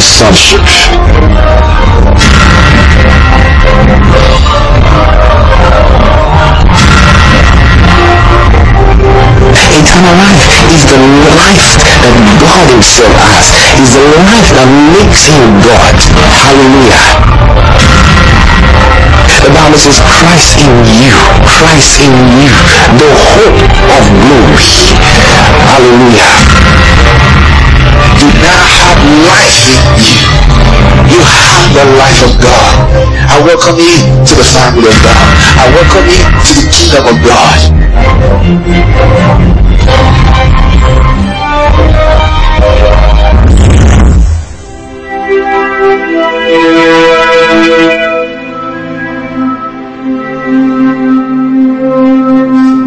sonship. Eternal life is the life that God himself has. Is the life that makes him God. Hallelujah. The Bible says Christ in you, Christ in you, the hope of glory. Hallelujah. You now have life in you. You have the life of God. I welcome you to the family of God. I welcome you to the kingdom of God.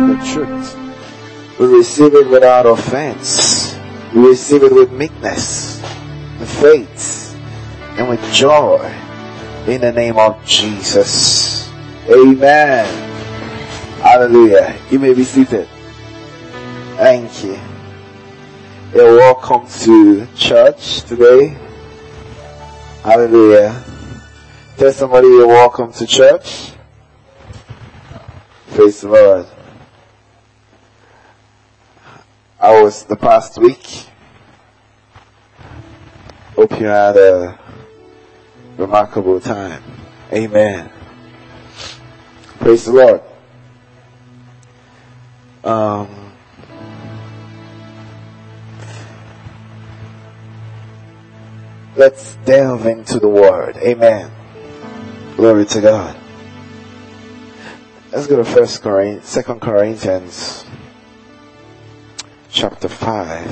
the truth. We receive it without offense. We receive it with meekness, with faith, and with joy in the name of Jesus. Amen. Hallelujah. You may be seated. Thank you. You're welcome to church today. Hallelujah. Tell somebody you're welcome to church. Praise the Lord. I was the past week. Hope you had a remarkable time. Amen. Praise the Lord. Um, let's delve into the Word. Amen. Glory to God. Let's go to First Corinthians, Second Corinthians, chapter five.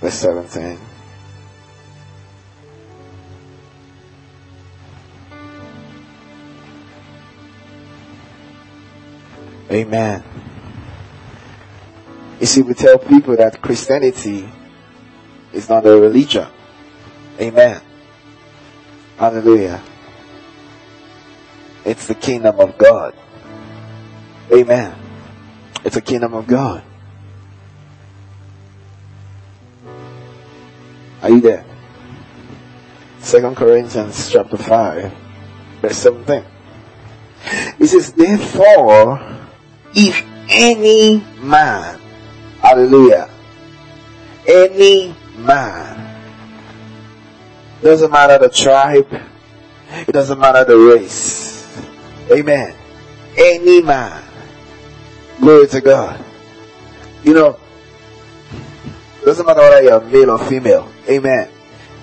Verse 17. Amen. You see, we tell people that Christianity is not a religion. Amen. Hallelujah. It's the kingdom of God. Amen. It's the kingdom of God. Are you there? Second Corinthians chapter 5, verse 17. It says, therefore, if any man, hallelujah, any man, doesn't matter the tribe, it doesn't matter the race, amen, any man, glory to God, you know, doesn't matter whether you're male or female, amen,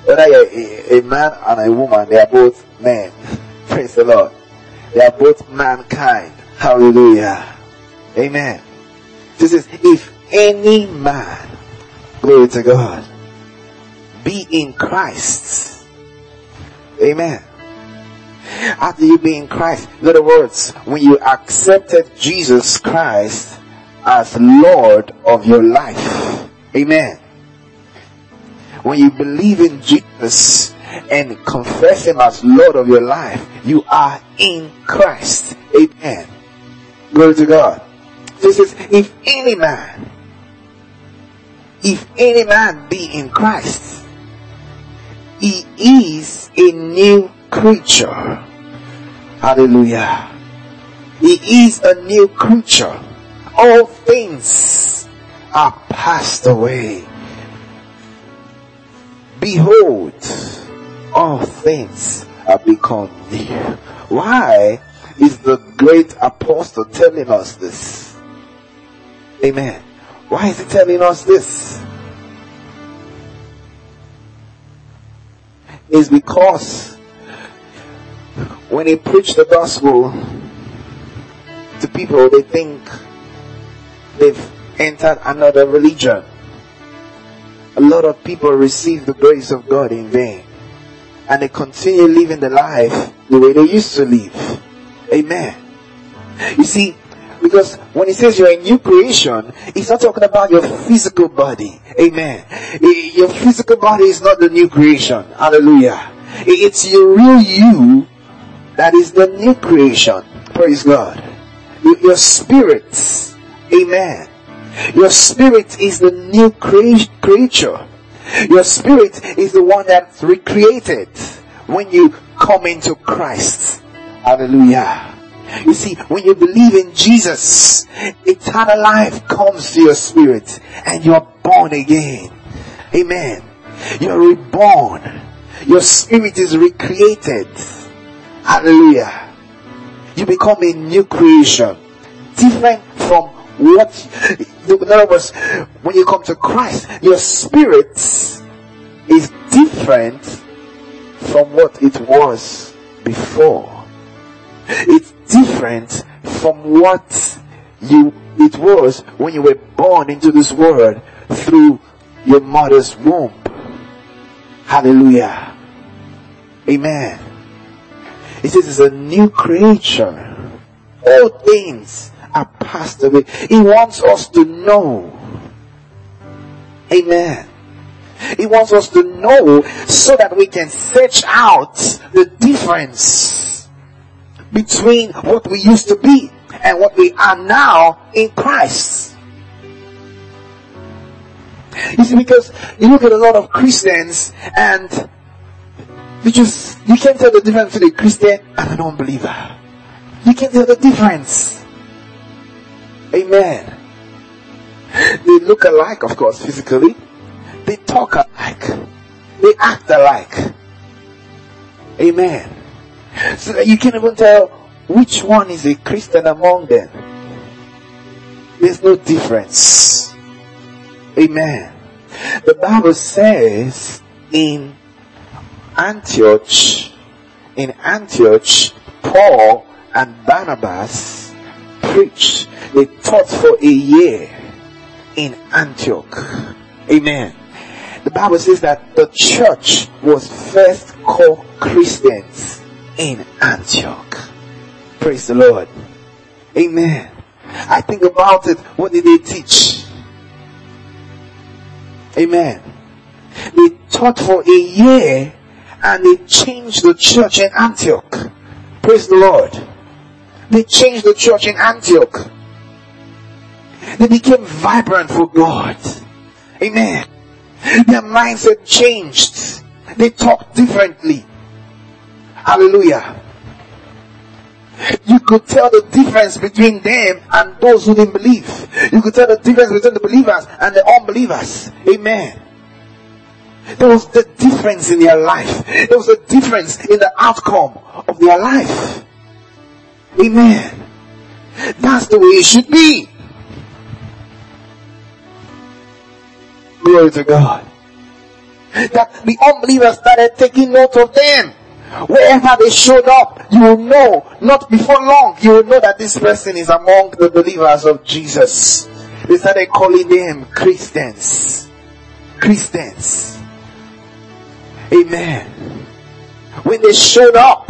whether you're a, a man and a woman, they are both men, praise the Lord, they are both mankind, hallelujah, amen, this is, if any man, glory to God, be in Christ. Amen. After you be in Christ, in other words, when you accepted Jesus Christ as Lord of your life. Amen. When you believe in Jesus and confess Him as Lord of your life, you are in Christ. Amen. Glory to God. This is if any man, if any man be in Christ, he is a new creature. Hallelujah. He is a new creature. All things are passed away. Behold, all things are become new. Why is the great apostle telling us this? Amen. Why is he telling us this? is because when he preached the gospel to people, they think they've entered another religion. A lot of people receive the grace of God in vain. And they continue living the life the way they used to live. Amen. You see, because when he says you're a new creation, he's not talking about your physical body. Amen. Eh, your physical body is not the new creation. Hallelujah. Eh, it's your real you that is the new creation. Praise God. Your spirit. Amen. Your spirit is the new crea- creature. Your spirit is the one that's recreated when you come into Christ. Hallelujah. You see, when you believe in Jesus, eternal life comes to your spirit and you're born again. Amen. You're reborn. Your spirit is recreated. Hallelujah. You become a new creation. Different from what, in other words, when you come to Christ, your spirit is different from what it was before. It's different from what you, it was when you were born into this world through your mother's womb. Hallelujah. Amen. It says it's a new creature. All things are passed away. He wants us to know. Amen. He wants us to know so that we can search out the difference between what we used to be and what we are now in Christ. You see, because you look at a lot of Christians and you just, you can't tell the difference between a Christian and an unbeliever. You can't tell the difference. Amen. They look alike, of course, physically. They talk alike. They act alike. Amen. So that you can't even tell which one is a Christian among them. There's no difference. Amen. The Bible says in Antioch, in Antioch, Paul and Barnabas preached. They taught for a year in Antioch. Amen. The Bible says that the church was first called Christians in Antioch. Praise the Lord. Amen. I think about it. What did they teach? Amen. They taught for a year and they changed the church in Antioch. Praise the Lord. They changed the church in Antioch. They became vibrant for God. Amen. Their mindset changed. They talked differently. Hallelujah. You could tell the difference between them and those who didn't believe. You could tell the difference between the believers and the unbelievers. Amen. There was a difference in their life. There was a difference in the outcome of their life. Amen. That's the way it should be. Glory to God. That the unbelievers started taking note of them. Wherever they showed up, you will know, not before long, you will know that this person is among the believers of Jesus. They started calling them Christians. Christians. Amen. When they showed up,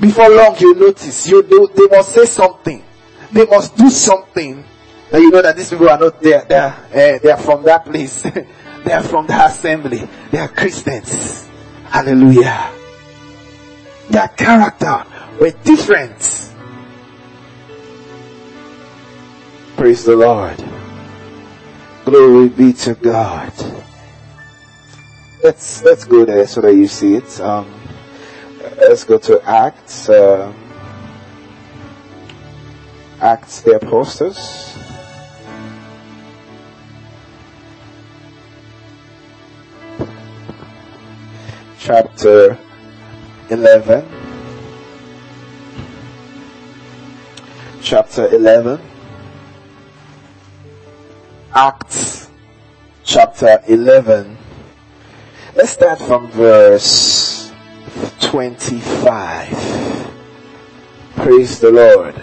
before long you notice, you they, they must say something. They must do something that you know that these people are not there. They are, uh, they are from that place. they are from the assembly. They are Christians. Hallelujah. Their character were different. Praise the Lord. Glory be to God. Let's let's go there so that you see it. Um, let's go to Acts. Uh, Acts the Apostles. Chapter 11. Chapter 11. Acts chapter 11. Let's start from verse 25. Praise the Lord.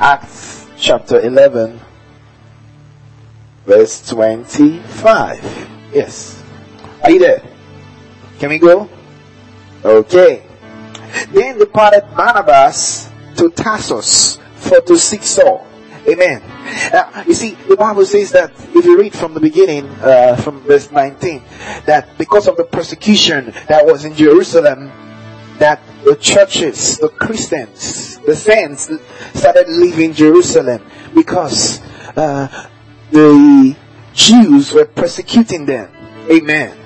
Acts chapter 11 verse 25. Yes. Are you there? Can we go? Okay. Then departed Barnabas to Tarsus for to seek Saul. Amen. Uh, you see, the Bible says that if you read from the beginning, uh, from verse 19, that because of the persecution that was in Jerusalem, that the churches, the Christians, the saints started leaving Jerusalem because uh, the Jews were persecuting them. Amen.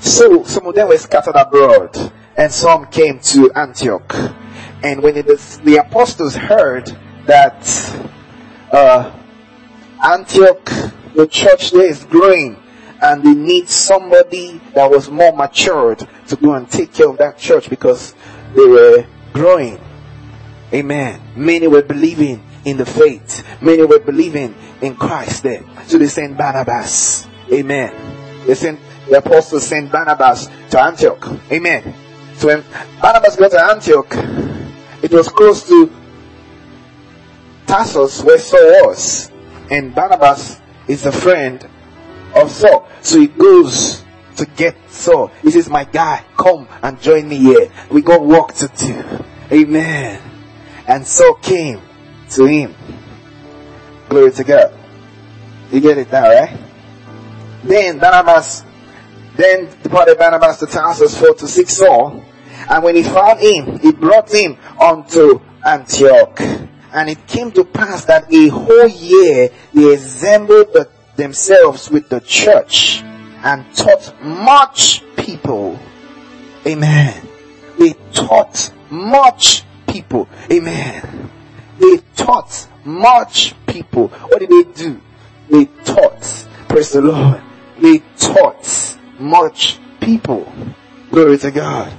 So some of them were scattered abroad, and some came to Antioch. And when it the apostles heard that uh, Antioch, the church there is growing, and they need somebody that was more matured to go and take care of that church because they were growing. Amen. Many were believing in the faith. Many were believing in Christ there. So they sent Barnabas. Amen. They sent the apostles sent Barnabas to Antioch. Amen. So when Barnabas got to Antioch, it was close to Tarsus where Saul was. And Barnabas is a friend of Saul. So he goes to get Saul. He says, my guy, come and join me here. We got work to. Amen. And Saul came to him. Glory to God. You get it now, right? Then Barnabas, then departed Barnabas to Tarsus for to seek Saul. And when he found him, he brought him unto Antioch. And it came to pass that a whole year they assembled the, themselves with the church and taught much people. Amen. They taught much people. Amen. They taught much people. What did they do? They taught. Praise the Lord. They taught much people. Glory to God.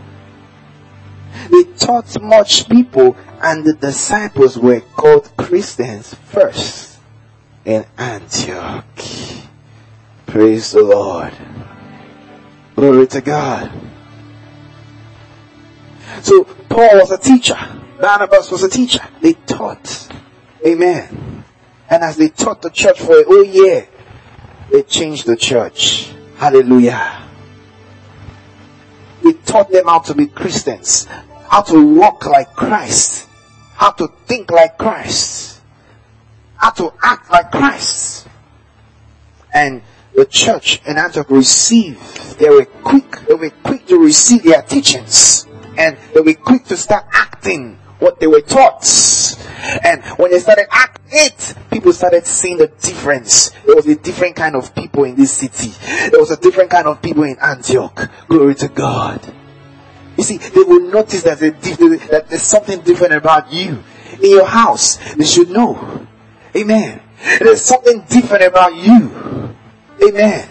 They taught much people and the disciples were called Christians first in Antioch. Praise the Lord. Glory to God. So Paul was a teacher. Barnabas was a teacher. They taught. Amen. And as they taught the church for a whole year, they changed the church. Hallelujah. They taught them how to be Christians, how to walk like Christ, how to think like Christ, how to act like Christ. And the church in Antioch received, they were quick, they were quick to receive their teachings and they were quick to start acting what they were taught. And when they started acting it, people started seeing the difference. There was a different kind of people in this city. There was a different kind of people in Antioch. Glory to God. You see, they will notice that, that there's something different about you. In your house, they should know. Amen. There's something different about you. Amen.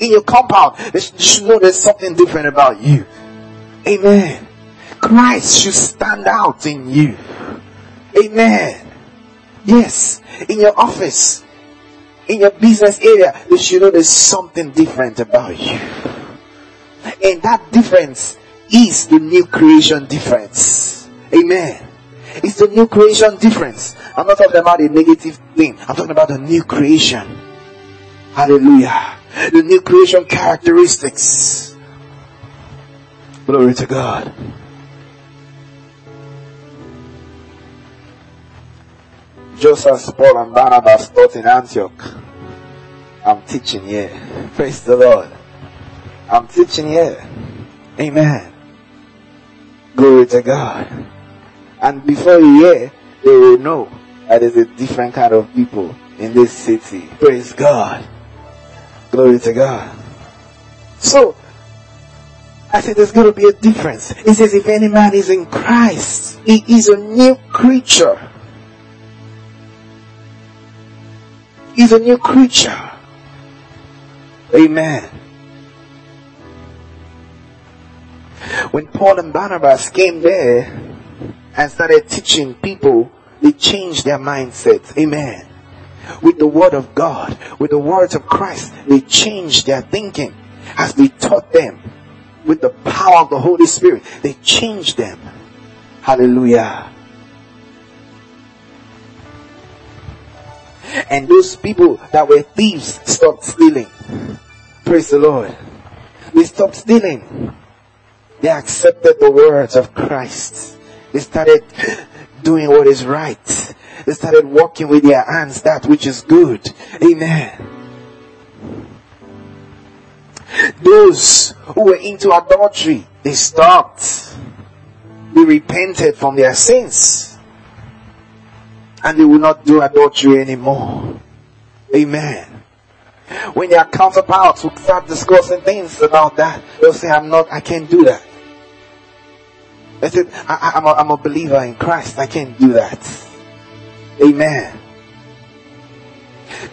In your compound, they should know there's something different about you. Amen. Christ should stand out in you. Amen. Yes. In your office, in your business area, they should know there's something different about you. And that difference is the new creation difference. Amen. It's the new creation difference. I'm not talking about a negative thing. I'm talking about the new creation. Hallelujah. The new creation characteristics. Glory to God. Just as Paul and Barnabas taught in Antioch, I'm teaching here. Praise the Lord. I'm teaching here. Amen. Glory to God. And before you hear, they will know that there's a different kind of people in this city. Praise God. Glory to God. So, I said there's going to be a difference. He says if any man is in Christ, he is a new creature. He's a new creature. Amen. When Paul and Barnabas came there and started teaching people, they changed their mindset. Amen. With the word of God, with the words of Christ, they changed their thinking as they taught them with the power of the Holy Spirit. They changed them. Hallelujah. And those people that were thieves stopped stealing. Praise the Lord. They stopped stealing. They accepted the words of Christ. They started doing what is right. They started walking with their hands that which is good. Amen. Those who were into adultery, they stopped. They repented from their sins. and they will not do adultery anymore. Amen. When their counterparts will start discussing things about that, they'll say, I'm not, I can't do that. I said, I, am a, I'm a believer in Christ. I can't do that. Amen.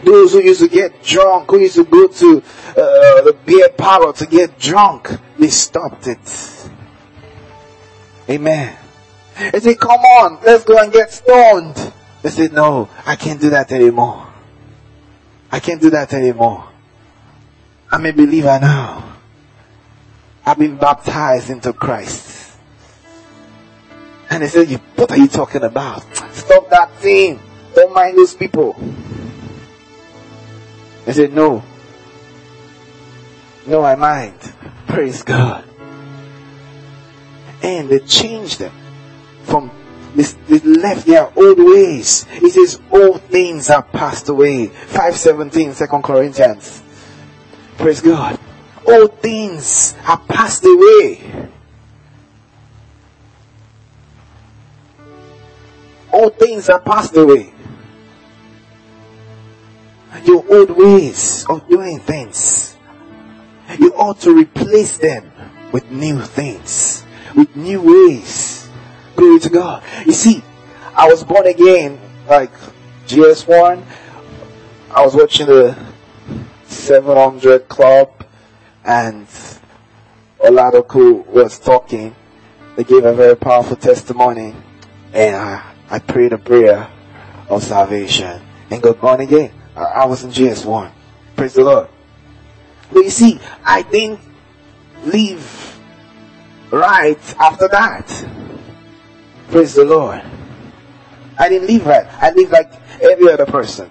Those who used to get drunk, who used to go to uh, the beer parlor to get drunk, they stopped it. Amen. They said, come on, let's go and get stoned. They said, no, I can't do that anymore. I can't do that anymore. I'm a believer now. I've been baptized into Christ. And they said, what are you talking about? Stop that thing. Don't mind those people. I said, no. No, I mind. Praise God. And they changed them from this, they left their old ways. He says, old things are passed away. 517, 2 Corinthians. Praise God. Old things are passed away. All things are passed away. Your old ways of doing things, you ought to replace them with new things, with new ways. Glory to God. You see, I was born again, like GS1. I was watching the 700 Club and Oladoku was talking. They gave a very powerful testimony and I, I prayed a prayer of salvation and got born again. I, was in GS1. Praise the Lord. But you see, I didn't live right after that. Praise the Lord. I didn't live right. I lived like every other person.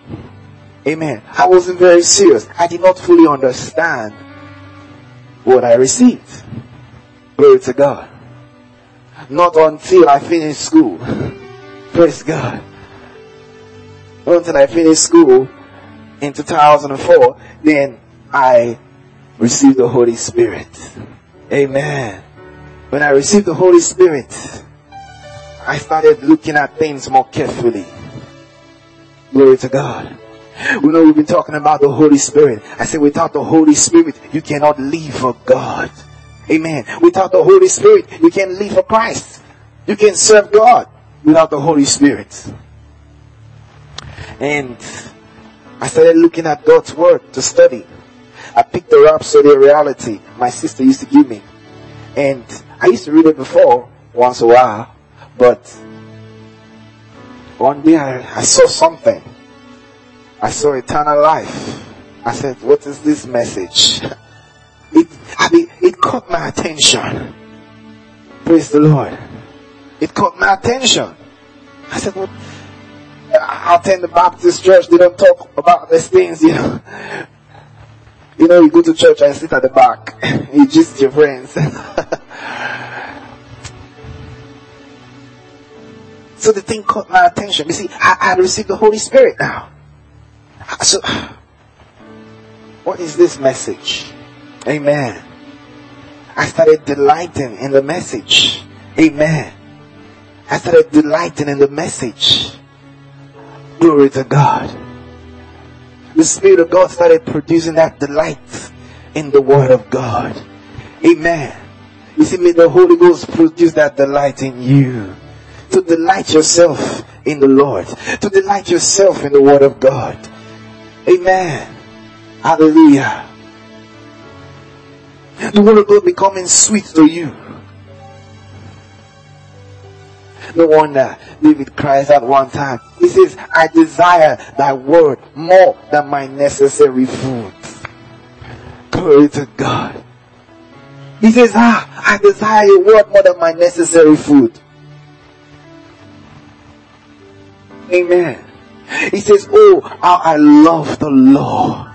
Amen. I wasn't very serious. I did not fully understand what I received. Glory to God. Not until I finished school. Praise God. Until I finished school in 2004, then I received the Holy Spirit. Amen. When I received the Holy Spirit, I started looking at things more carefully. Glory to God. We know we've been talking about the Holy Spirit. I said without the Holy Spirit, you cannot live for God. Amen. Without the Holy Spirit, you can't live for Christ. You can serve God without the Holy Spirit. And I started looking at God's Word to study. I picked the Rhapsody of Reality my sister used to give me. And I used to read it before once a while. But one day I, I saw something. I saw eternal life. I said, what is this message? It, I mean, it caught my attention. Praise the Lord. It caught my attention. I said, what? I attend the Baptist church. They don't talk about these things, you know. You know, you go to church and sit at the back. You just your friends. So the thing caught my attention. You see, I, I received the Holy Spirit now. So, what is this message? Amen. I started delighting in the message. Amen. I started delighting in the message. Glory to God. The Spirit of God started producing that delight in the Word of God. Amen. You see, may the Holy Ghost produce that delight in you to delight yourself in the Lord, to delight yourself in the Word of God. Amen. Hallelujah. The Word of God becoming sweet to you. No wonder David cries at one time. He says, I desire thy word more than my necessary food. Glory to God. He says, ah, I desire your word more than my necessary food. Amen. He says, Oh, how I love the law.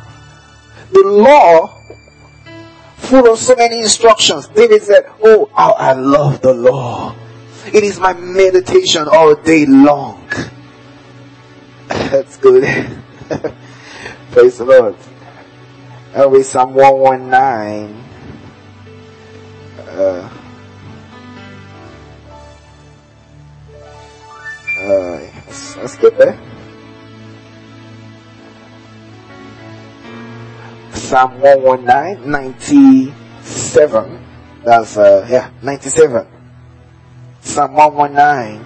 The law, full of so many instructions. David said, Oh, how I love the law. It is my meditation all day long. That's good. Praise the Lord. And with Psalm 119. Uh, uh, Let's, let's get there. Psalm 119, 97. That's, uh, yeah, 97. Psalm 119,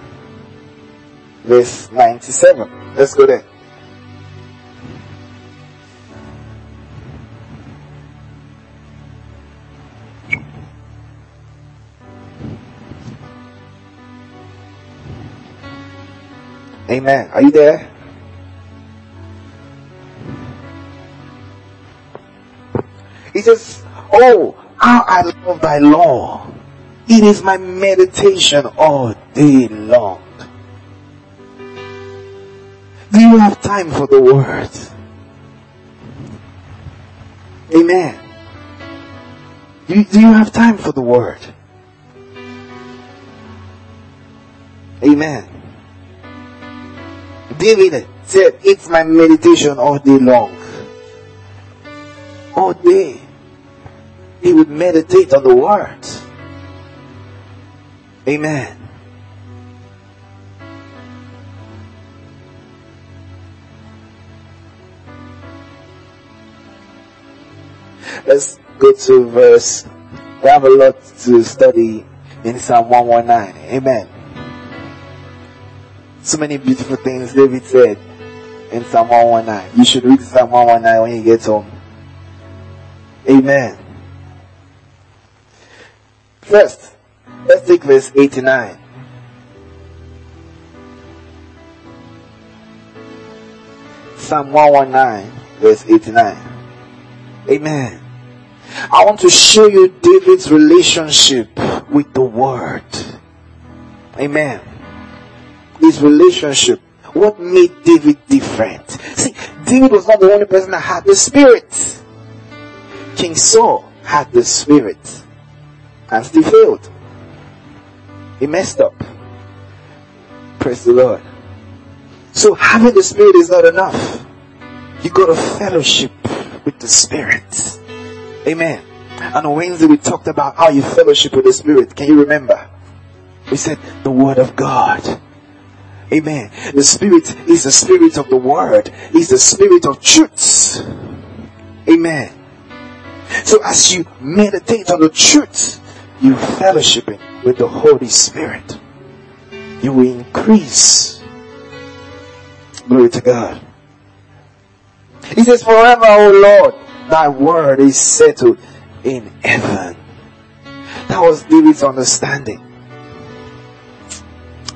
verse 97. Let's go there. Amen. Are you there? He says, Oh, how I love thy law. It is my meditation all day long. Do you have time for the word? Amen. Do, do you have time for the word? Amen. David said, It's my meditation all day long. All day. He would meditate on the word. Amen. Let's go to verse. We have a lot to study in Psalm 119. Amen. So many beautiful things David said in Psalm 119. You should read Psalm 119 when you get home. Amen. First, let's take verse 89. Psalm 119, verse 89. Amen. I want to show you David's relationship with the Word. Amen his relationship. What made David different? See, David was not the only person that had the Spirit. King Saul had the Spirit and still failed. He messed up. Praise the Lord. So having the Spirit is not enough. You got a fellowship with the Spirit. Amen. And on Wednesday we talked about how you fellowship with the Spirit. Can you remember? We said the Word of God Amen. The Spirit is the Spirit of the Word. He's the Spirit of truth. Amen. So as you meditate on the truth, you fellowshipping with the Holy Spirit. You will increase. Glory to God. He says, forever, O Lord, thy word is settled in heaven. That was David's understanding.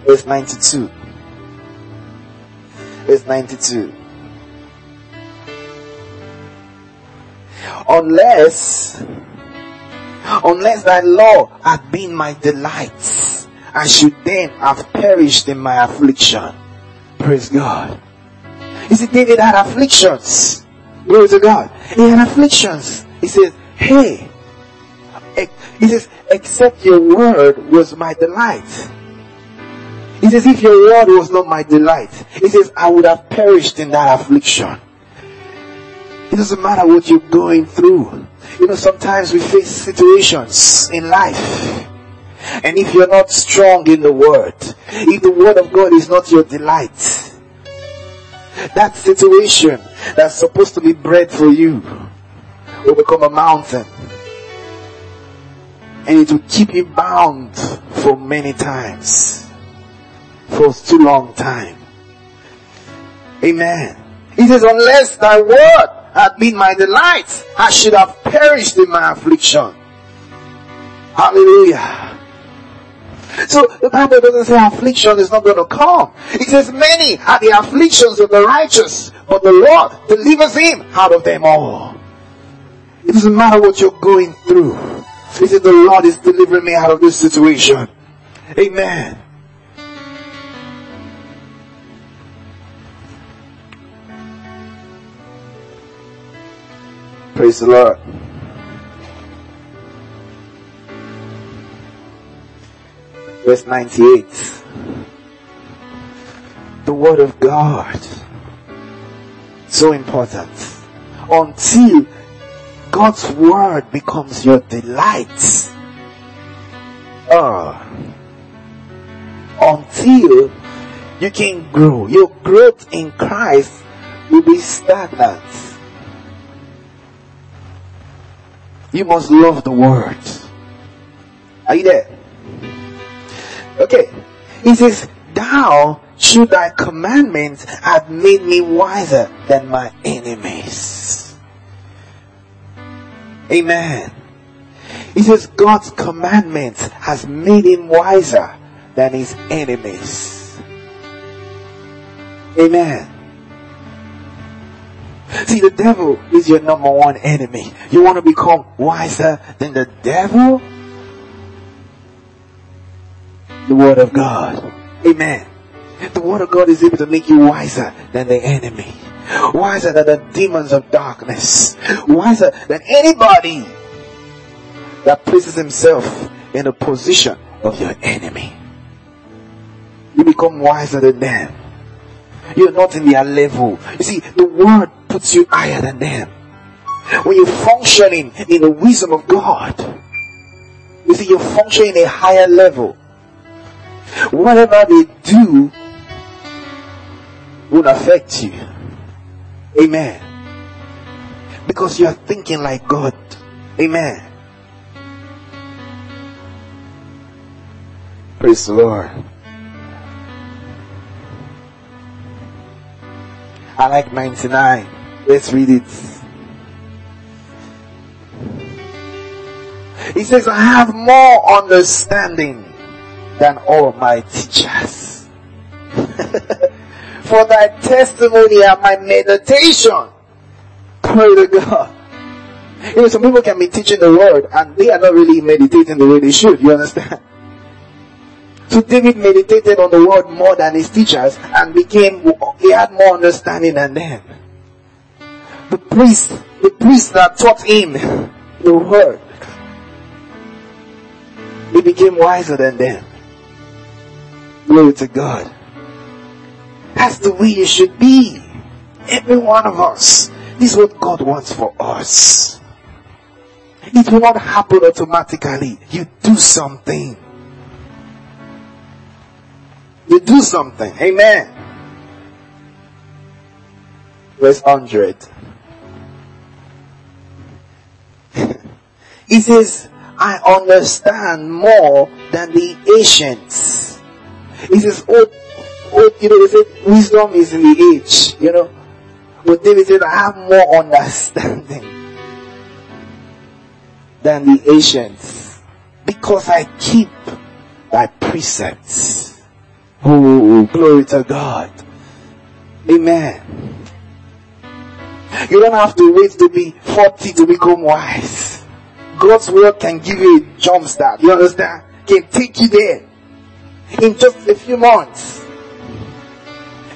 Verse 92 verse 92. Unless, unless thy law had been my delight, I should then have perished in my affliction. Praise God. You see, David had afflictions. Glory to God. He had afflictions. He says, hey, he says, except your word was my delight. He says, if your word was not my delight, he says, I would have perished in that affliction. It doesn't matter what you're going through. You know, sometimes we face situations in life. And if you're not strong in the word, if the word of God is not your delight, that situation that's supposed to be bread for you will become a mountain. And it will keep you bound for many times for too long time. Amen. He says, unless thy word had been my delight, I should have perished in my affliction. Hallelujah. So the Bible doesn't say affliction is not going to come. It says many are the afflictions of the righteous, but the Lord delivers him out of them all. It doesn't matter what you're going through. He says the Lord is delivering me out of this situation. Amen. Praise the Lord. Verse 98. The Word of God. So important. Until God's Word becomes your delight. Oh. Until You can grow. Your growth in Christ will be stagnant. You must love the word. Are you there? Okay. He says, Thou through thy commandments have made me wiser than my enemies. Amen. He says God's commandments has made him wiser than his enemies. Amen. See, the devil is your number one enemy. You want to become wiser than the devil? The Word of God. Amen. The Word of God is able to make you wiser than the enemy. Wiser than the demons of darkness. Wiser than anybody that places himself in a position of your enemy. You become wiser than them. You're not in their level. You see, the word puts you higher than them. When you're functioning in the wisdom of God, you see, you're functioning a higher level. Whatever they do won't affect you. Amen. Because you are thinking like God. Amen. Praise the Lord. I like 99. Let's read it. He says, I have more understanding than all my teachers. For thy testimony and my meditation. Pray to God. You know, some people can be teaching the word and they are not really meditating the way they should. You understand? So David meditated on the word more than his teachers and became, he had more understanding than them. The priest, the priest that taught him the word, he became wiser than them. Glory to God. That's the way you should be. Every one of us. This is what God wants for us. It will not happen automatically. You do something. You do something. Amen. Verse 100. he says, I understand more than the ancients. He says, oh, oh, you know, they said wisdom is in the age, you know. But David said, I have more understanding than the ancients because I keep thy precepts. Oh, glory to God. Amen. You don't have to wait to be 40 to become wise. God's word can give you a jump start. You understand? Can take you there in just a few months.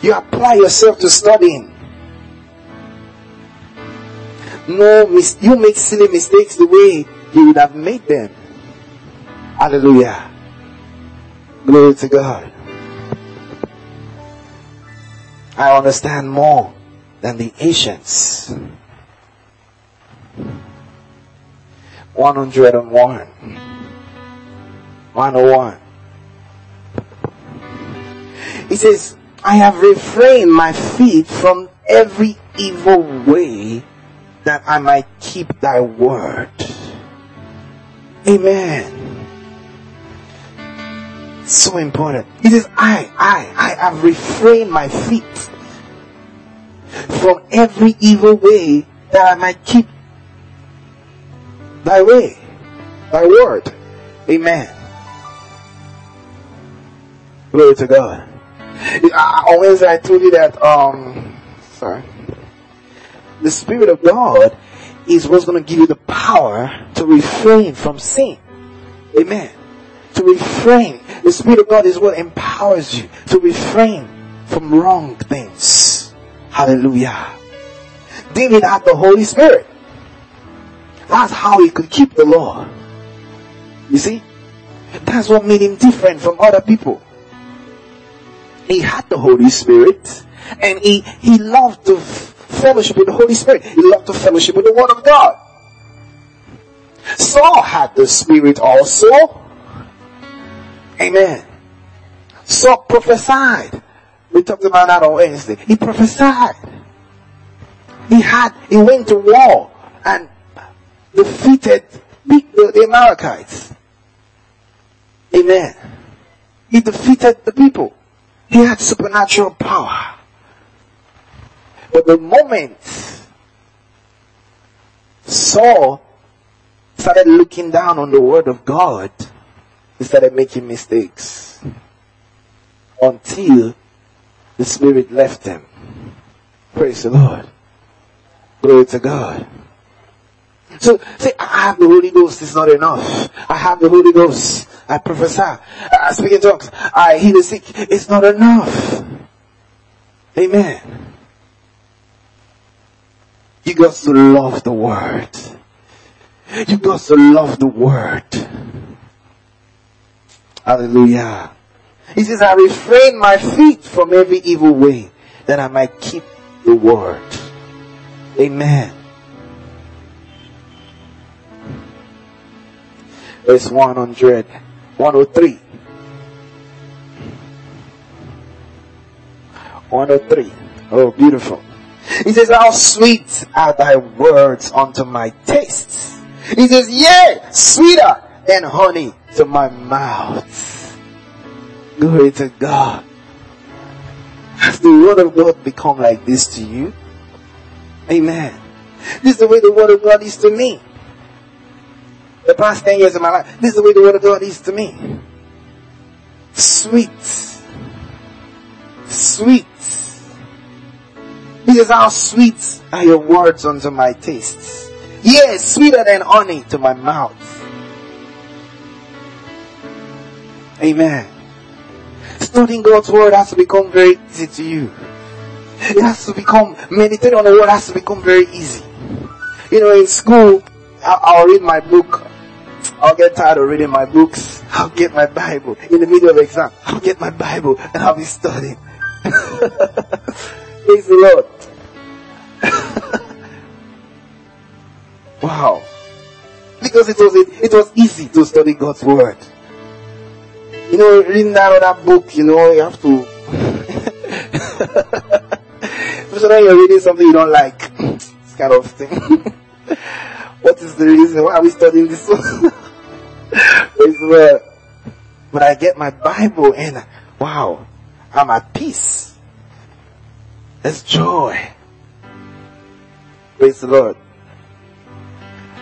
You apply yourself to studying. No, mis- you make silly mistakes the way you would have made them. Hallelujah. Glory to God. I understand more than the ancients. 101. 101. He says, I have refrained my feet from every evil way that I might keep thy word. Amen. So important. It is I, I, I have refrained my feet from every evil way that I might keep thy way, thy word. Amen. Glory to God. On Wednesday I told you that, um, sorry. The Spirit of God is what's going to give you the power to refrain from sin. Amen to refrain. The Spirit of God is what empowers you to refrain from wrong things. Hallelujah. David had the Holy Spirit. That's how he could keep the law. You see? That's what made him different from other people. He had the Holy Spirit and he, he loved to fellowship with the Holy Spirit. He loved to fellowship with the Word of God. Saul had the Spirit also, Amen. So prophesied. We talked about that on Wednesday. He prophesied. He had, he went to war and defeated the, the Amalekites. Amen. He defeated the people. He had supernatural power. But the moment Saul started looking down on the word of God, he started making mistakes. Until the Spirit left him. Praise the Lord. Glory to God. So say, I have the Holy Ghost it's not enough. I have the Holy Ghost. I prophesy. I speak in tongues. I heal the sick. It's not enough. Amen. You got to love the word. You got to love the word. Hallelujah. He says, I refrain my feet from every evil way that I might keep the word. Amen. Verse 100, 103. 103. Oh, beautiful. He says, how sweet are thy words unto my tastes. He says, yea, sweeter than honey to my mouth. Glory to God. Has the word of God become like this to you? Amen. This is the way the word of God is to me. The past 10 years of my life, this is the way the word of God is to me. Sweet. Sweet. Says, how sweet are your words unto my tastes. Yes, sweeter than honey to my mouth. Amen. Studying God's word has to become very easy to you. It has to become, meditating on the word has to become very easy. You know, in school, I'll read my book. I'll get tired of reading my books. I'll get my Bible. In the middle of exam, I'll get my Bible and I'll be studying. Praise the Lord. wow. Because it was, it, it was easy to study God's word. You know, reading that other book, you know, you have to. Especially when you're reading something you don't like. This kind of thing. What is the reason? Why are we studying this one? where, but I get my Bible and wow, I'm at peace. There's joy. Praise the Lord.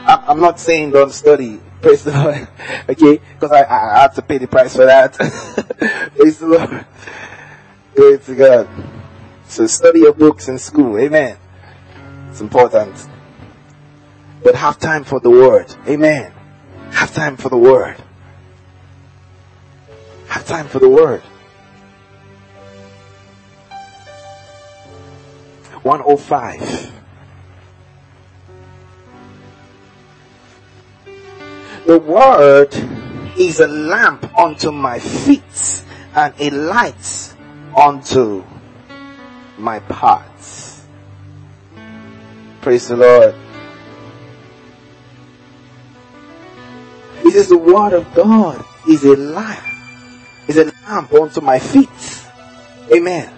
I'm not saying don't study. Praise the Lord. Okay? Because I, I, have to pay the price for that. Praise the Lord. Glory to God. So study your books in school. Amen. It's important. But have time for the word. Amen. Have time for the word. Have time for the word. 105. The word is a lamp unto my feet and a light unto my paths. Praise the Lord. It is the word of God is a lamp, is a lamp unto my feet. Amen.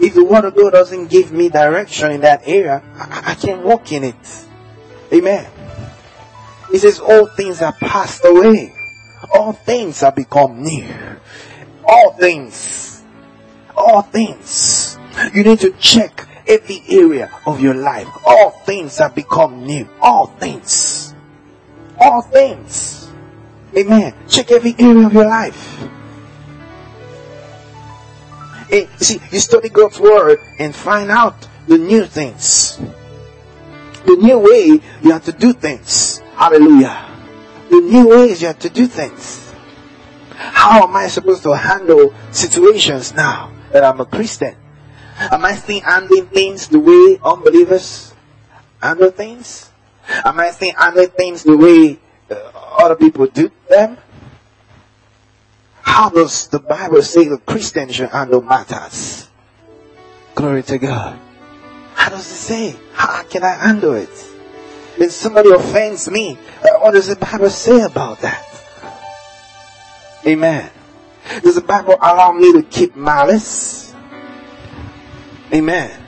If the word of God doesn't give me direction in that area, I, I can't walk in it. Amen. He says, all things are passed away. All things have become new. All things. All things. You need to check every area of your life. All things have become new. All things. All things. Amen. Check every area of your life. And see, you study God's word and find out the new things. The new way you have to do things. Hallelujah. The new ways you have to do things. How am I supposed to handle situations now that I'm a Christian? Am I still handling things the way unbelievers handle things? Am I still handling things the way uh, other people do them? How does the Bible say the Christian should handle matters? Glory to God. How does it say? How can I handle it? If somebody offends me, what does the Bible say about that? Amen. Does the Bible allow me to keep malice? Amen.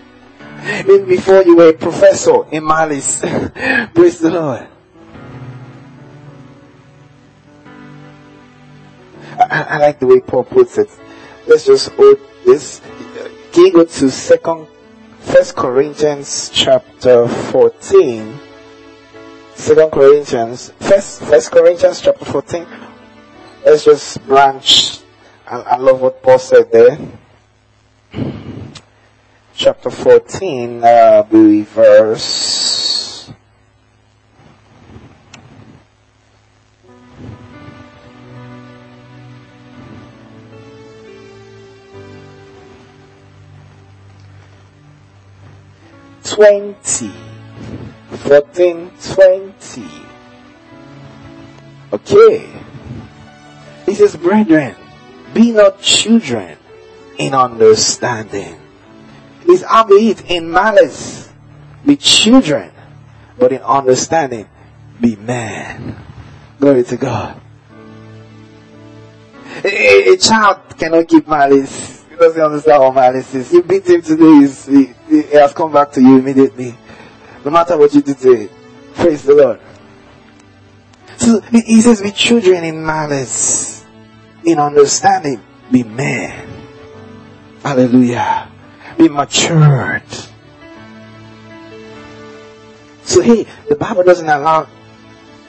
Even before you were a professor in malice. Praise the Lord. I, I, like the way Paul puts it. Let's just hold this. Can you go to second, first Corinthians chapter 14? Second Corinthians, first, first Corinthians chapter 14. Let's just branch. I, I love what Paul said there chapter 14, uh, be verse. Twenty. Fourteen twenty. Okay. He says, brethren, be not children in understanding is albeit in malice be children, but in understanding be men. Glory to God. A, a child cannot keep malice. Because he doesn't understand what malice is. You beat him today, he, he has come back to you immediately. No matter what you do to him. Praise the Lord. So he says, be children in malice, in understanding, be men. Hallelujah be matured. So hey, the Bible doesn't allow,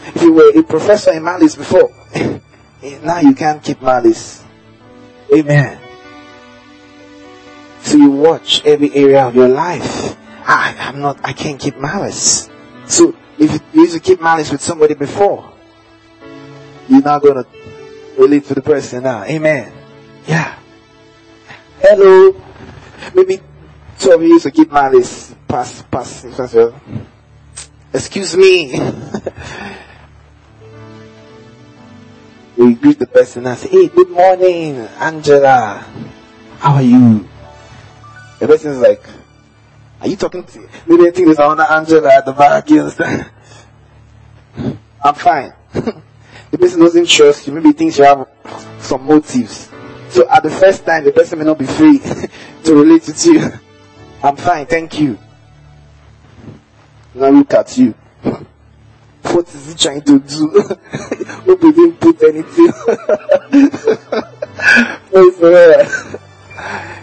if you were a professor in malice before, now you can't keep malice. Amen. So you watch every area of your life. I, I'm not, I can't keep malice. So if you used to keep malice with somebody before, you're not gonna relate to the person now. Amen. Yeah. Hello. Maybe two of you used to keep malice. Pass, pass, pass. Excuse me. we greet the person and say, Hey, good morning, Angela. How are you? The person is like, Are you talking to Maybe they think there's another Angela at the back, you understand? I'm fine. the person doesn't trust you. Maybe thinks you have some motives. So at the first time, the person may not be free to relate with you. I'm fine, thank you. Now look at you. What is he trying to do? Hope he didn't put anything.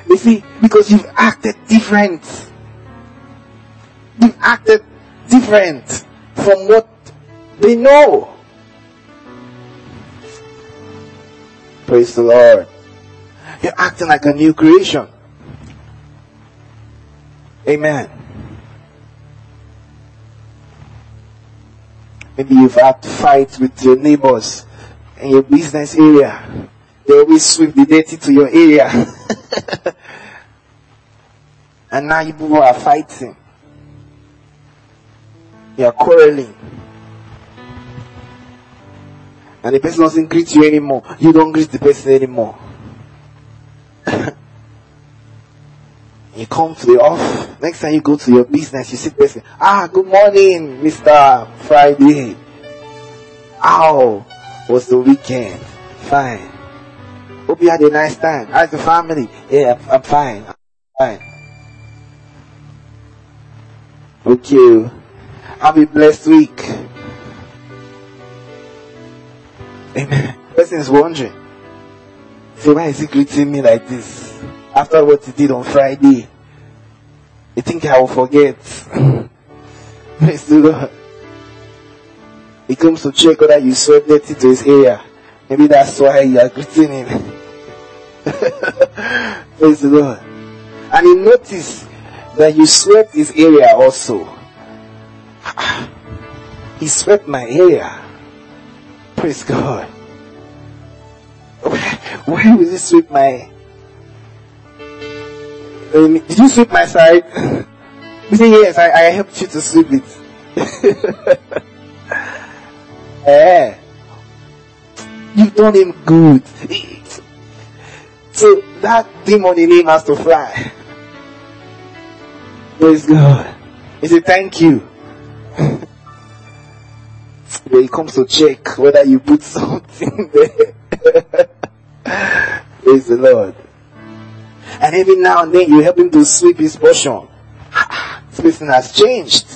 you see, because you've acted different. You've acted different from what they know. Praise the Lord. You're acting like a new creation. Amen. Maybe you've had fights with your neighbors in your business area. They always sweep the dirty to your area. and now you people are fighting. You are quarreling. And the person doesn't greet you anymore. You don't greet the person anymore. You come to the office. Next time you go to your business, you sit person. Ah, good morning, Mr. Friday. How was the weekend? Fine. Hope you had a nice time. How's the family? Yeah, I'm, I'm fine. I'm fine. Okay. Have a blessed week. Amen. Person is wondering. So why is he greeting me like this? after what he did on Friday. You think I will forget? Praise the Lord. He comes to check whether you sweat dirty to his area. Maybe that's why you are greeting him. Praise the Lord. And he noticed that you swept his area also. He swept my area. Praise God. Why will he sweep my um, did you sweep my side? You say, yes, I, I helped you to sweep it. yeah. You've done him good. So that demon in him has to fly. Praise God. He said, thank you. when he comes to check whether you put something there. Praise the Lord. And every now and then you help him to sweep his portion. this person has changed.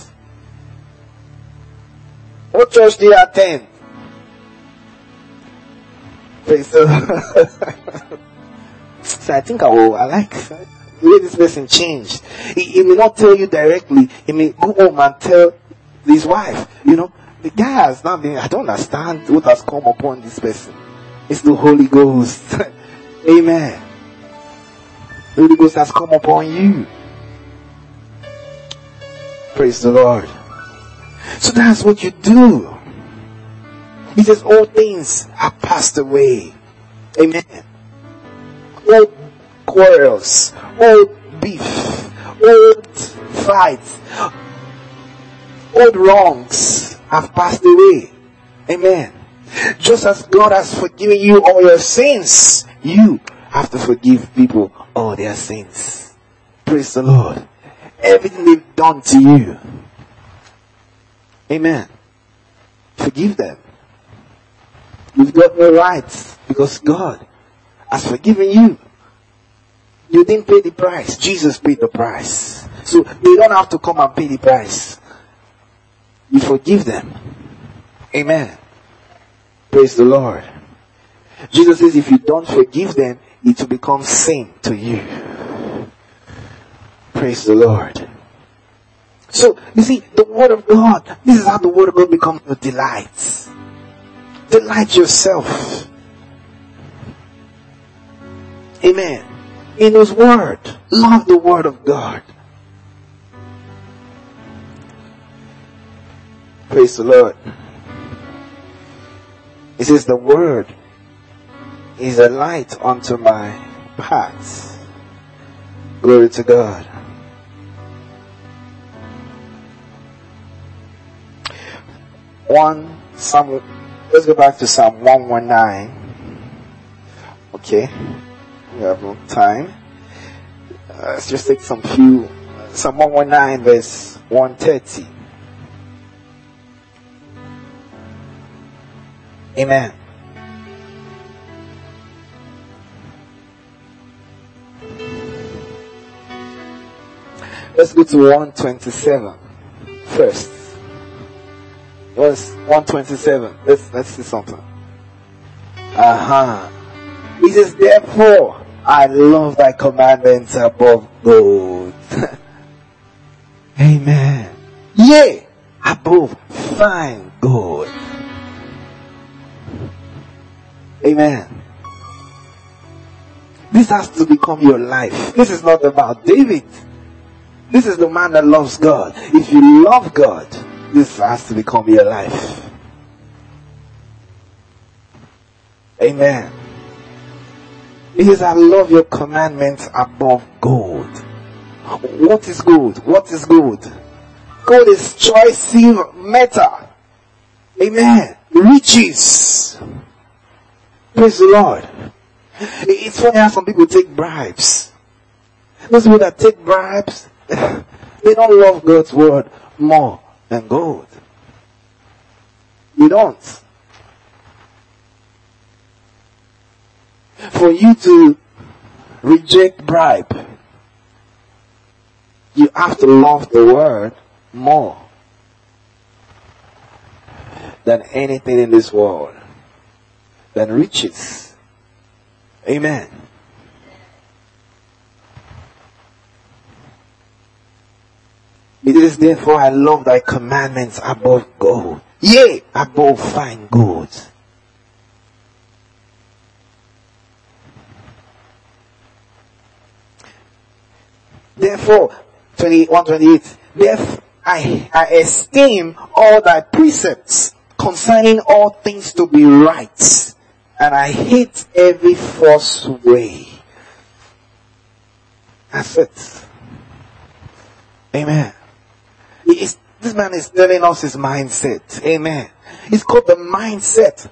What church do you attend? Praise the Lord. So I think I will, I like the way this person changed. He, he may not tell you directly. He may go home and tell his wife, you know, the guy has not been, I don't understand what has come upon this person. It's the Holy Ghost. Amen. The Holy Ghost has come upon you. Praise the Lord. So that's what you do. He says all things are passed away. Amen. Old quarrels, old beef, old fights, old wrongs have passed away. Amen. Just as God has forgiven you all your sins, you have to forgive people all their sins. Praise the Lord. Everything they've done to you. Amen. Forgive them. You've got no rights because God has forgiven you. You didn't pay the price. Jesus paid the price. So they don't have to come and pay the price. You forgive them. Amen. Praise the Lord. Jesus says if you don't forgive them, it will become sin to you. Praise the Lord. So, you see, the Word of God, this is how the Word of God becomes your delight. Delight yourself. Amen. In His Word. Love the Word of God. Praise the Lord. It says the Word is a light unto my path. Glory to God. One Psalm Let's go back to Psalm 119. Okay. We have no time. Uh, let's just take some few. Psalm 119 verse 130. Amen. Let's go to 127 first verse 127. Let's, let's see something. Uh-huh. He says, therefore, I love thy commandments above gold. Amen. Yea, above fine gold. Amen. This has to become your life. This is not about David. This is the man that loves God. If you love God, this has to become your life. Amen. He says, I love your commandments above gold. What is gold? What is gold? Gold is choice metal. Amen. Riches. Praise the Lord. It's funny how some people take bribes. Those people that take bribes, they don't love God's word more than gold. You don't. For you to reject bribe, you have to love the word more than anything in this world, than riches. Amen. It is therefore I love thy commandments above gold. Yea, above fine gold. Therefore, 21, 28, therefore I, I esteem all thy precepts concerning all things to be right, and I hate every false way. That's it. Amen this man is telling us his mindset. Amen. It's called the mindset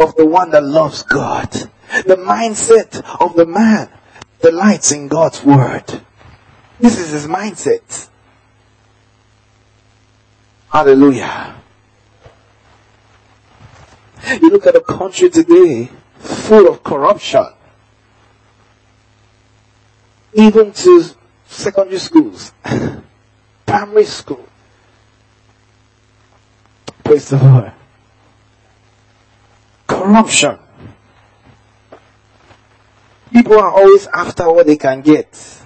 of the one that loves God. The mindset of the man delights in God's word. This is his mindset. Hallelujah. You look at the country today, full of corruption. even to secondary schools, primary school. Praise the Lord. Corruption. People are always after what they can get.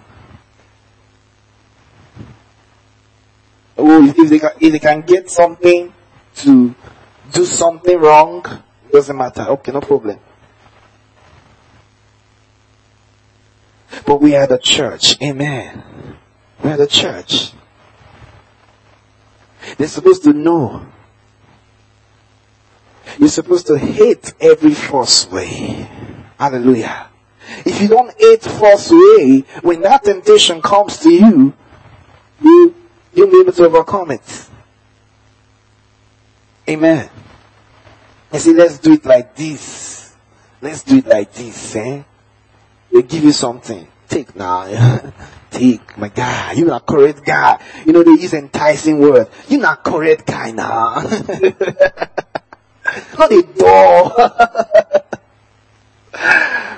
Oh, if they can, if they can get something to do something wrong, doesn't matter. Okay, no problem. But we are the church. Amen. We are the church. They're supposed to know. You're supposed to hate every false way. Hallelujah. If you don't hate false way, when that temptation comes to you, you, you'll be able to overcome it. Amen. You see, let's do it like this. Let's do it like this, eh? They give you something. Take now. Take, my guy. You're not correct guy. You know, they use enticing word. You're not correct guy now. not a door.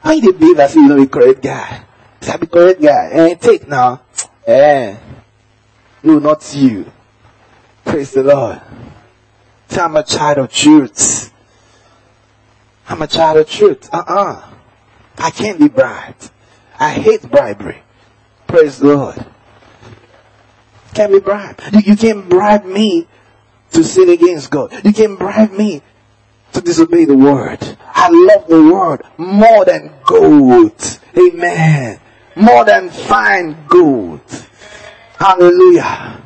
How you behave as if you know a correct guy? Say, I be correct guy. Eh, take now. Eh. No, not you. Praise the Lord. Say, I'm a child of truth. I'm a child of truth. Uh-uh. I can't be bribed. I hate bribery. Praise the Lord. Can't be bribed. You, you can't bribe me to sin against God. You can't bribe me to disobey the word. I love the word more than gold. Amen. More than fine gold. Hallelujah.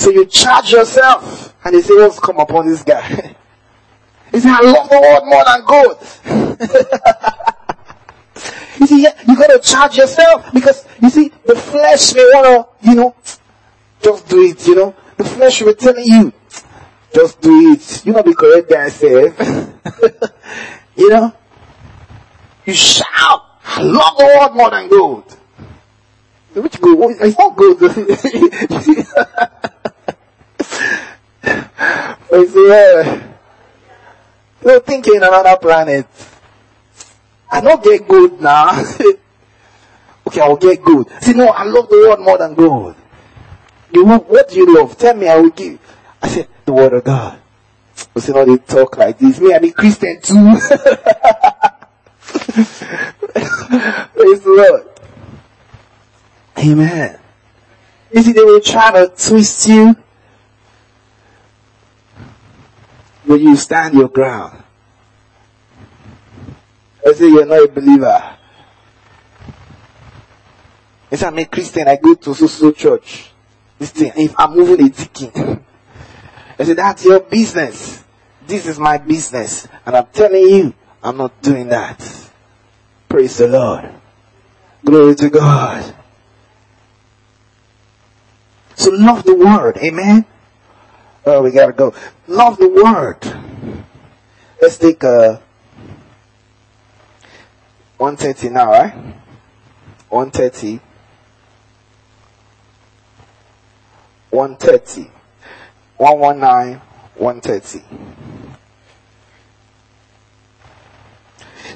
So you charge yourself and they say, what's come upon this guy? He said, I love the word more than gold. you see, you gotta charge yourself because you see, the flesh may wanna, you know, just do it, you know. The flesh will be telling you, just do it. You know the correct guy said. you know? You shout, I love the word more than gold. Which gold? It's not gold. Praise the Lord. You're thinking another planet. I don't get good now. okay, I'll get good. See, no, I love the word more than gold. You what do you love? Tell me, I will give. I said, the word of God. You see, no, they talk like this. Me, I'm a Christian too. Praise the Lord. Amen. You see, they will try to twist you. But you stand your ground. I say you're not a believer. I say I'm a Christian, I go to so church. If I'm moving a deacon. I say that's your business. This is my business. And I'm telling you, I'm not doing that. Praise the Lord. Glory to God. So love the word. Amen. Oh, we gotta go. Love the word. Let's take uh, a 130 now, right? 130. 130. 119, 130.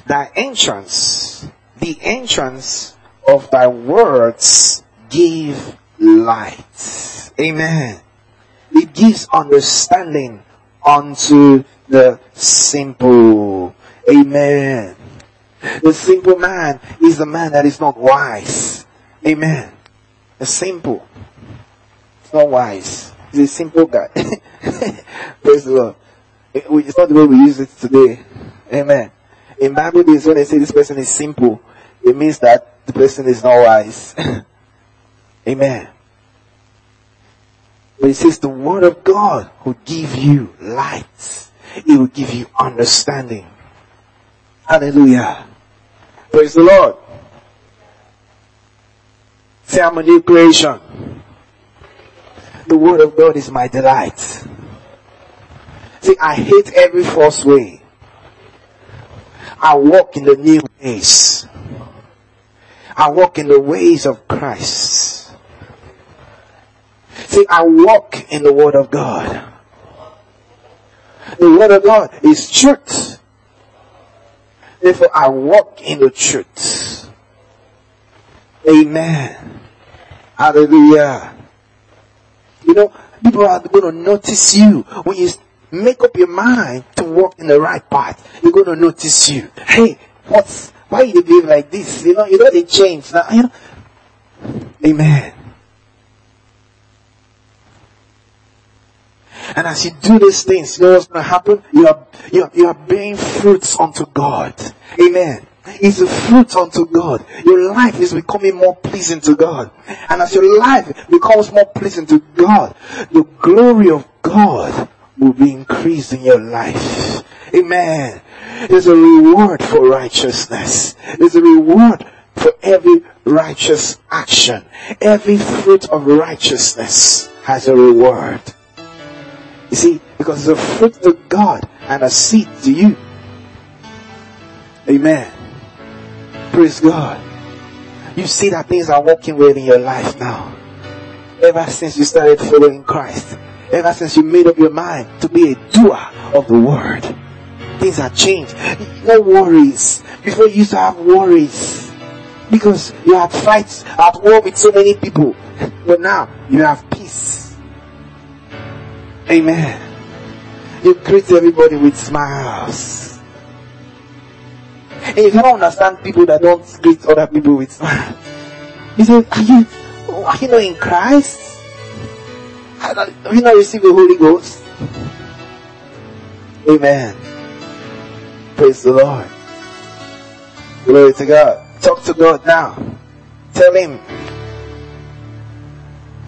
Thy entrance, the entrance of thy words give light. Amen. It gives understanding unto the simple. Amen. The simple man is the man that is not wise. Amen. The simple. It's not wise. He's a simple guy. Praise the Lord. Eh, it's not the way we use it today. Amen. In Bible days, when they say this person is simple, it means that the person is not wise. Amen. But it says the word of God will give you light. It will give you understanding. Hallelujah. Praise the Lord. Say I'm a new creation. The word of God is my delight. See, I hate every false way. I walk in the new ways. I walk in the ways of Christ. See, I walk in the Word of God. The Word of God is truth. Therefore, I walk in the truth. Amen. Hallelujah. You know, people are going to notice you when you make up your mind to walk in the right path. They're going to notice you. Hey, what's, why you behave like this? You know, you know they change now. You know. Amen. And as you do these things, you know what's going to happen? You are, you are, you are bearing fruits unto God. Amen. It's a fruit unto God. Your life is becoming more pleasing to God. And as your life becomes more pleasing to God, the glory of God will be increased in your life. Amen. There's a reward for righteousness. There's a reward for every righteous action. Every fruit of righteousness has a reward. You see, because it's a fruit to God and a seed to you. Amen. Praise God. You see that things are working well in your life now. Ever since you started following Christ. Ever since you made up your mind to be a doer of the word. Things have changed. No worries. Before you used to have worries. Because you had fights at war with so many people. But now you have peace. Amen. You greet everybody with smiles. And you cannot understand people that don't greet other people with smiles. You say, are you, are you not in Christ? Have you not received the Holy Ghost? Amen. Praise the Lord. Glory to God. Talk to God now. Tell Him.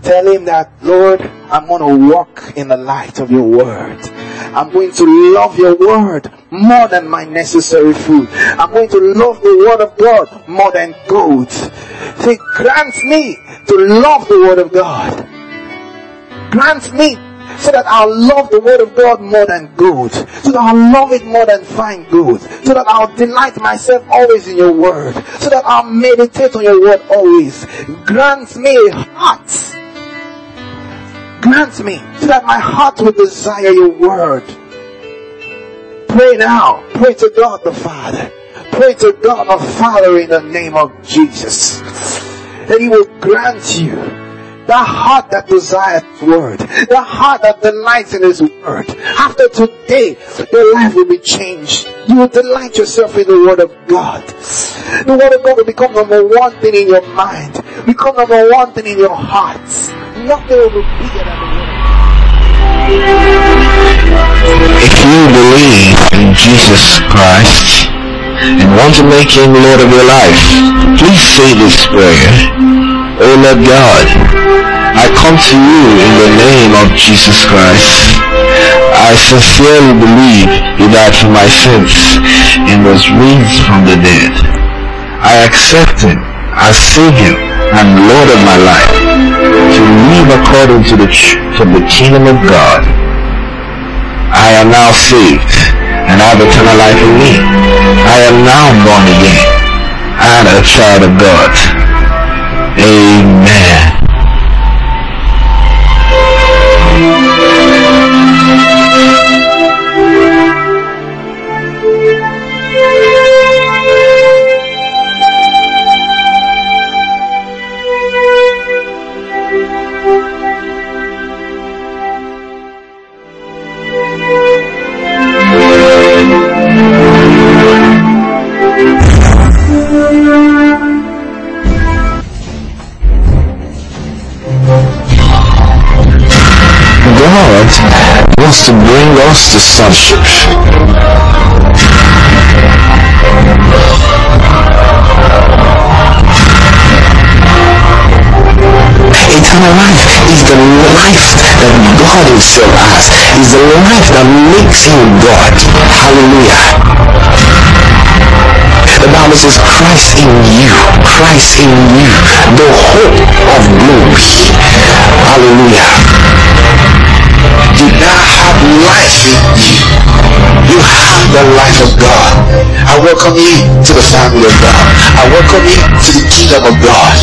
Tell Him that, Lord, I'm going to walk in the light of your word. I'm going to love your word more than my necessary food. I'm going to love the word of God more than gold. Say, grant me to love the word of God. Grant me so that I'll love the word of God more than gold. So that I'll love it more than fine gold. So that I'll delight myself always in your word. So that I'll meditate on your word always. Grant me a heart. Grant me so that my heart will desire your word. Pray now. Pray to God the Father. Pray to God the Father in the name of Jesus. That He will grant you the heart that desires word, the heart that delights in his word. After today, your life will be changed. You will delight yourself in the word of God. The word of God will become number one thing in your mind, become number one thing in your heart. Nothing will be bigger than the word If you believe in Jesus Christ and want to make him Lord of your life, please say this prayer. O Lord God, I come to you in the name of Jesus Christ. I sincerely believe He died for my sins and was raised from the dead. I accept Him as Savior and Lord of my life to live according to the of the kingdom of God. I am now saved and I have eternal life in me. I am now born again and a child of God. Amen. Bring us sonship. Eternal life is the life that God himself has. Is the life that makes him God. Hallelujah. The Bible says Christ in you, Christ in you, the hope of glory. Hallelujah did not have life in you, you have the life of God. I welcome you to the family of God. I welcome you to the kingdom of God.